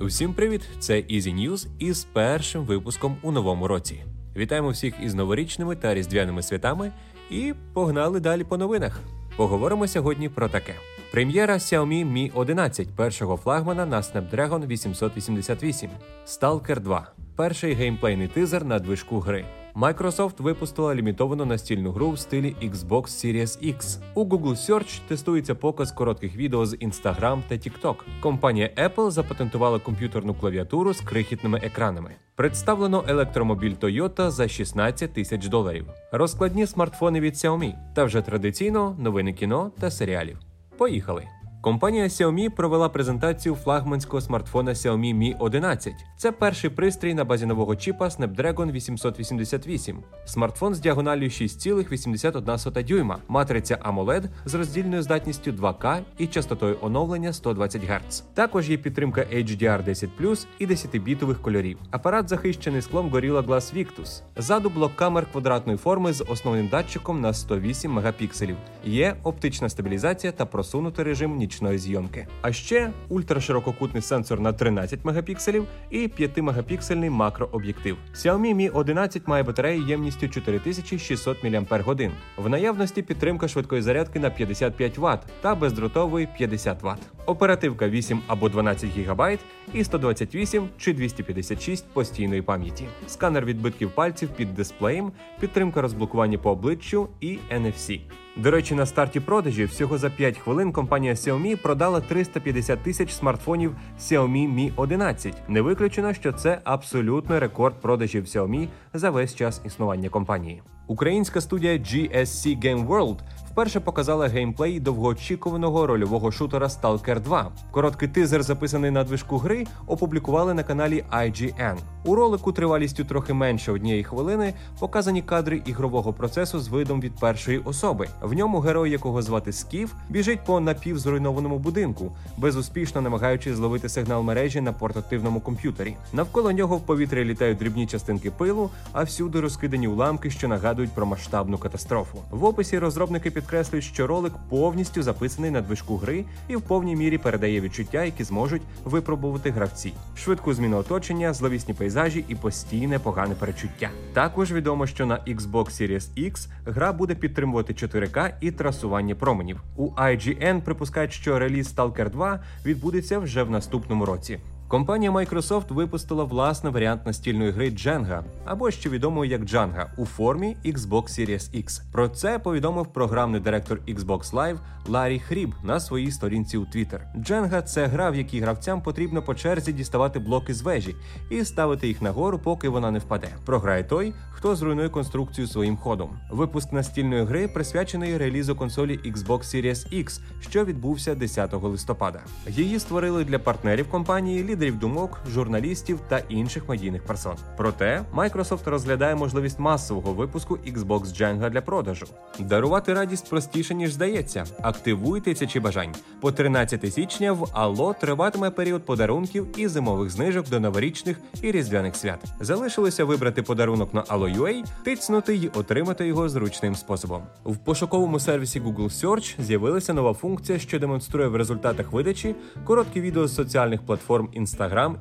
Всім привіт! Це Easy News із першим випуском у новому році. Вітаємо всіх із новорічними та різдвяними святами і погнали далі по новинах. Поговоримо сьогодні про таке: прем'єра Xiaomi Mi 11 першого флагмана на Snapdragon 888, Stalker 2, перший геймплейний тизер на движку гри. Microsoft випустила лімітовану настільну гру в стилі Xbox Series X. У Google Search тестується показ коротких відео з Instagram та TikTok. Компанія Apple запатентувала комп'ютерну клавіатуру з крихітними екранами. Представлено електромобіль Toyota за 16 тисяч доларів, розкладні смартфони від Xiaomi та вже традиційно новини кіно та серіалів. Поїхали! Компанія Xiaomi провела презентацію флагманського смартфона Xiaomi Mi 11. Це перший пристрій на базі нового чіпа Snapdragon 888. Смартфон з діагоналлю 6,81 дюйма, матриця AMOLED з роздільною здатністю 2К і частотою оновлення 120 Гц. Також є підтримка HDR 10 і 10-бітових кольорів. Апарат захищений склом Gorilla Glass Victus. Ззаду блок камер квадратної форми з основним датчиком на 108 мегапікселів. Є оптична стабілізація та просунутий режим нічної зйомки. А ще ультраширококутний сенсор на 13 мегапікселів і 5-мегапіксельний макрооб'єктив. Xiaomi Mi 11 має батарею ємністю 4600 мАч. В наявності підтримка швидкої зарядки на 55 Вт та бездротової 50 Вт. Оперативка 8 або 12 ГБ і 128 чи 256 постійної пам'яті. Сканер відбитків пальців під дисплеєм, підтримка розблокування по обличчю і NFC. До речі, на старті продажі всього за 5 хвилин компанія Xiaomi продала 350 тисяч смартфонів Xiaomi Mi 11. Не виключено, що це абсолютний рекорд продажів Xiaomi за весь час існування компанії. Українська студія GSC Game World вперше показала геймплей довгоочікуваного рольового шутера Stalker 2. Короткий тизер, записаний на движку гри, опублікували на каналі IGN. У ролику тривалістю трохи менше однієї хвилини показані кадри ігрового процесу з видом від першої особи. В ньому герой, якого звати Скіф, біжить по напівзруйнованому будинку, безуспішно намагаючись зловити сигнал мережі на портативному комп'ютері. Навколо нього в повітрі літають дрібні частинки пилу, а всюди розкидані уламки, що нагадують про масштабну катастрофу. В описі розробники підкреслюють, що ролик повністю записаний на движку гри і в повній мірі передає відчуття, які зможуть випробувати гравці, швидку зміну оточення, зловісні пейзажі і постійне погане перечуття. Також відомо, що на Xbox Series X гра буде підтримувати 4К і трасування променів. У IGN припускають, що реліз Stalker 2 відбудеться вже в наступному році. Компанія Microsoft випустила власний варіант настільної гри Jenga, або ще відомої як Django, у формі Xbox Series X. Про це повідомив програмний директор Xbox Live Ларі Хріб на своїй сторінці у Twitter. Jenga – це гра, в якій гравцям потрібно по черзі діставати блоки з вежі і ставити їх нагору, поки вона не впаде. Програє той, хто зруйнує конструкцію своїм ходом. Випуск настільної гри присвячений релізу консолі Xbox Series X, що відбувся 10 листопада. Її створили для партнерів компанії лідерів думок, журналістів та інших медійних персон. Проте Microsoft розглядає можливість масового випуску Xbox Jenga для продажу. Дарувати радість простіше ніж здається. Активуйте тисячі бажань. По 13 січня в Алло триватиме період подарунків і зимових знижок до новорічних і різдвяних свят. Залишилося вибрати подарунок на Allo.ua, тицнути й отримати його зручним способом. В пошуковому сервісі Google Search з'явилася нова функція, що демонструє в результатах видачі короткі відео з соціальних платформ Instagram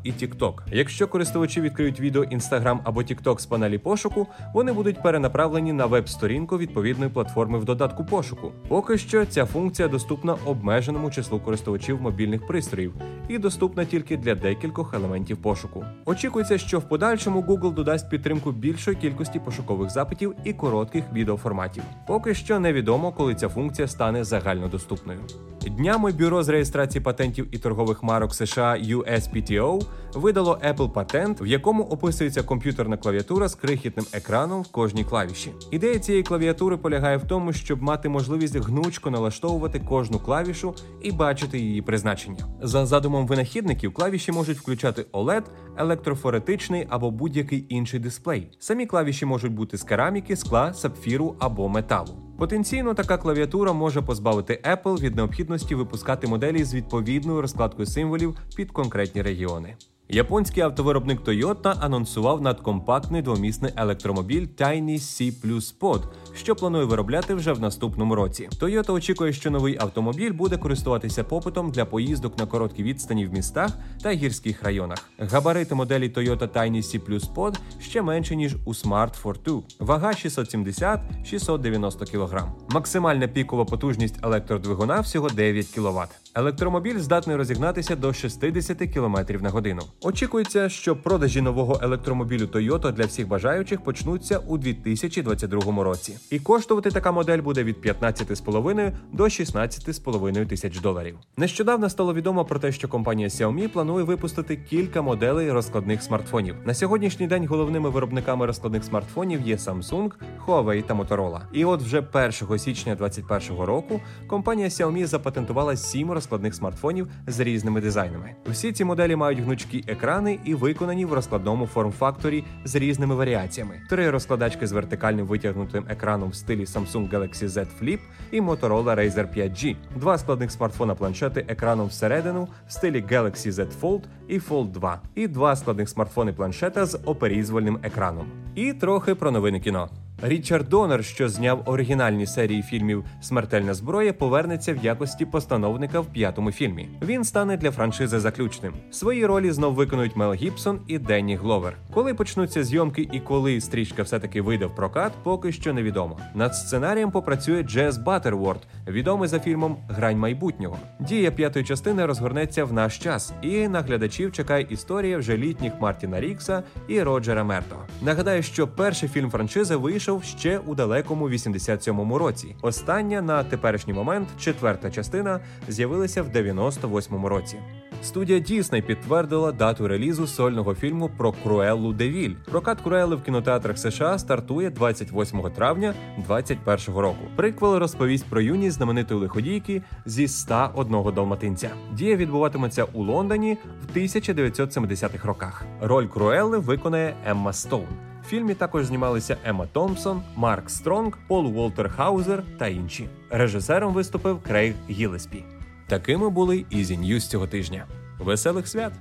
і TikTok. Якщо користувачі відкриють відео Instagram або TikTok з панелі пошуку, вони будуть перенаправлені на веб-сторінку відповідної платформи в додатку пошуку. Поки що ця функція доступна обмеженому числу користувачів мобільних пристроїв і доступна тільки для декількох елементів пошуку. Очікується, що в подальшому Google додасть підтримку більшої кількості пошукових запитів і коротких відеоформатів. Поки що невідомо, коли ця функція стане загальнодоступною. Днями бюро з реєстрації патентів і торгових марок США USPTO видало Apple патент, в якому описується комп'ютерна клавіатура з крихітним екраном в кожній клавіші. Ідея цієї клавіатури полягає в тому, щоб мати можливість гнучко налаштовувати кожну клавішу і бачити її призначення. За задумом винахідників, клавіші можуть включати OLED, електрофоретичний або будь-який інший дисплей. Самі клавіші можуть бути з кераміки, скла, сапфіру або металу. Потенційно така клавіатура може позбавити Apple від необхідності випускати моделі з відповідною розкладкою символів під конкретні регіони. Японський автовиробник Toyota анонсував надкомпактний двомісний електромобіль Tiny C Plus Pod, що планує виробляти вже в наступному році. Toyota очікує, що новий автомобіль буде користуватися попитом для поїздок на короткі відстані в містах та гірських районах. Габарити моделі Toyota Tiny C Plus Pod ще менше ніж у Smart Fortwo. Вага 670-690 кг. Максимальна пікова потужність електродвигуна всього 9 кВт. Електромобіль здатний розігнатися до 60 км на годину. Очікується, що продажі нового електромобілю Toyota для всіх бажаючих почнуться у 2022 році. І коштувати така модель буде від 15,5 до 16,5 тисяч доларів. Нещодавно стало відомо про те, що компанія Xiaomi планує випустити кілька моделей розкладних смартфонів. На сьогоднішній день головними виробниками розкладних смартфонів є Samsung, Huawei та Motorola. І от вже 1 січня 2021 року компанія Xiaomi запатентувала сім розкладних смартфонів з різними дизайнами. Всі ці моделі мають гнучкі екрани і виконані в розкладному форм-факторі з різними варіаціями: три розкладачки з вертикальним витягнутим екраном в стилі Samsung Galaxy Z Flip і Motorola Razer 5G, два складних смартфона планшети екраном всередину в стилі Galaxy Z Fold і Fold 2, і два складних смартфони планшета з оперізвольним екраном. І трохи про новини кіно. Річард Доннер, що зняв оригінальні серії фільмів Смертельна зброя, повернеться в якості постановника в п'ятому фільмі. Він стане для франшизи заключним. Свої ролі знов виконують Мел Гібсон і Денні Гловер. Коли почнуться зйомки і коли стрічка все-таки вийде в прокат, поки що невідомо. Над сценарієм попрацює Джез Баттерворт, відомий за фільмом Грань майбутнього. Дія п'ятої частини розгорнеться в наш час, і на глядачів чекає історія вже літніх Мартіна Рікса і Роджера Мерто. Нагадаю, що перший фільм франшизи вийшов вийшов ще у далекому 87-му році. Остання на теперішній момент четверта частина з'явилася в 98-му році. Студія Дісней підтвердила дату релізу сольного фільму про Круеллу Девіль. Прокат Круели в кінотеатрах США стартує 28 травня 2021 року. Приквел розповість про юність знаменитої лиходійки зі 101 далматинця. Дія відбуватиметься у Лондоні в 1970-х роках. Роль Круелли виконає Емма Стоун. В фільмі також знімалися Емма Томпсон, Марк Стронг, Пол Уолтер Хаузер та інші. Режисером виступив Крейг Гілеспі. Такими були Easy News цього тижня. Веселих свят!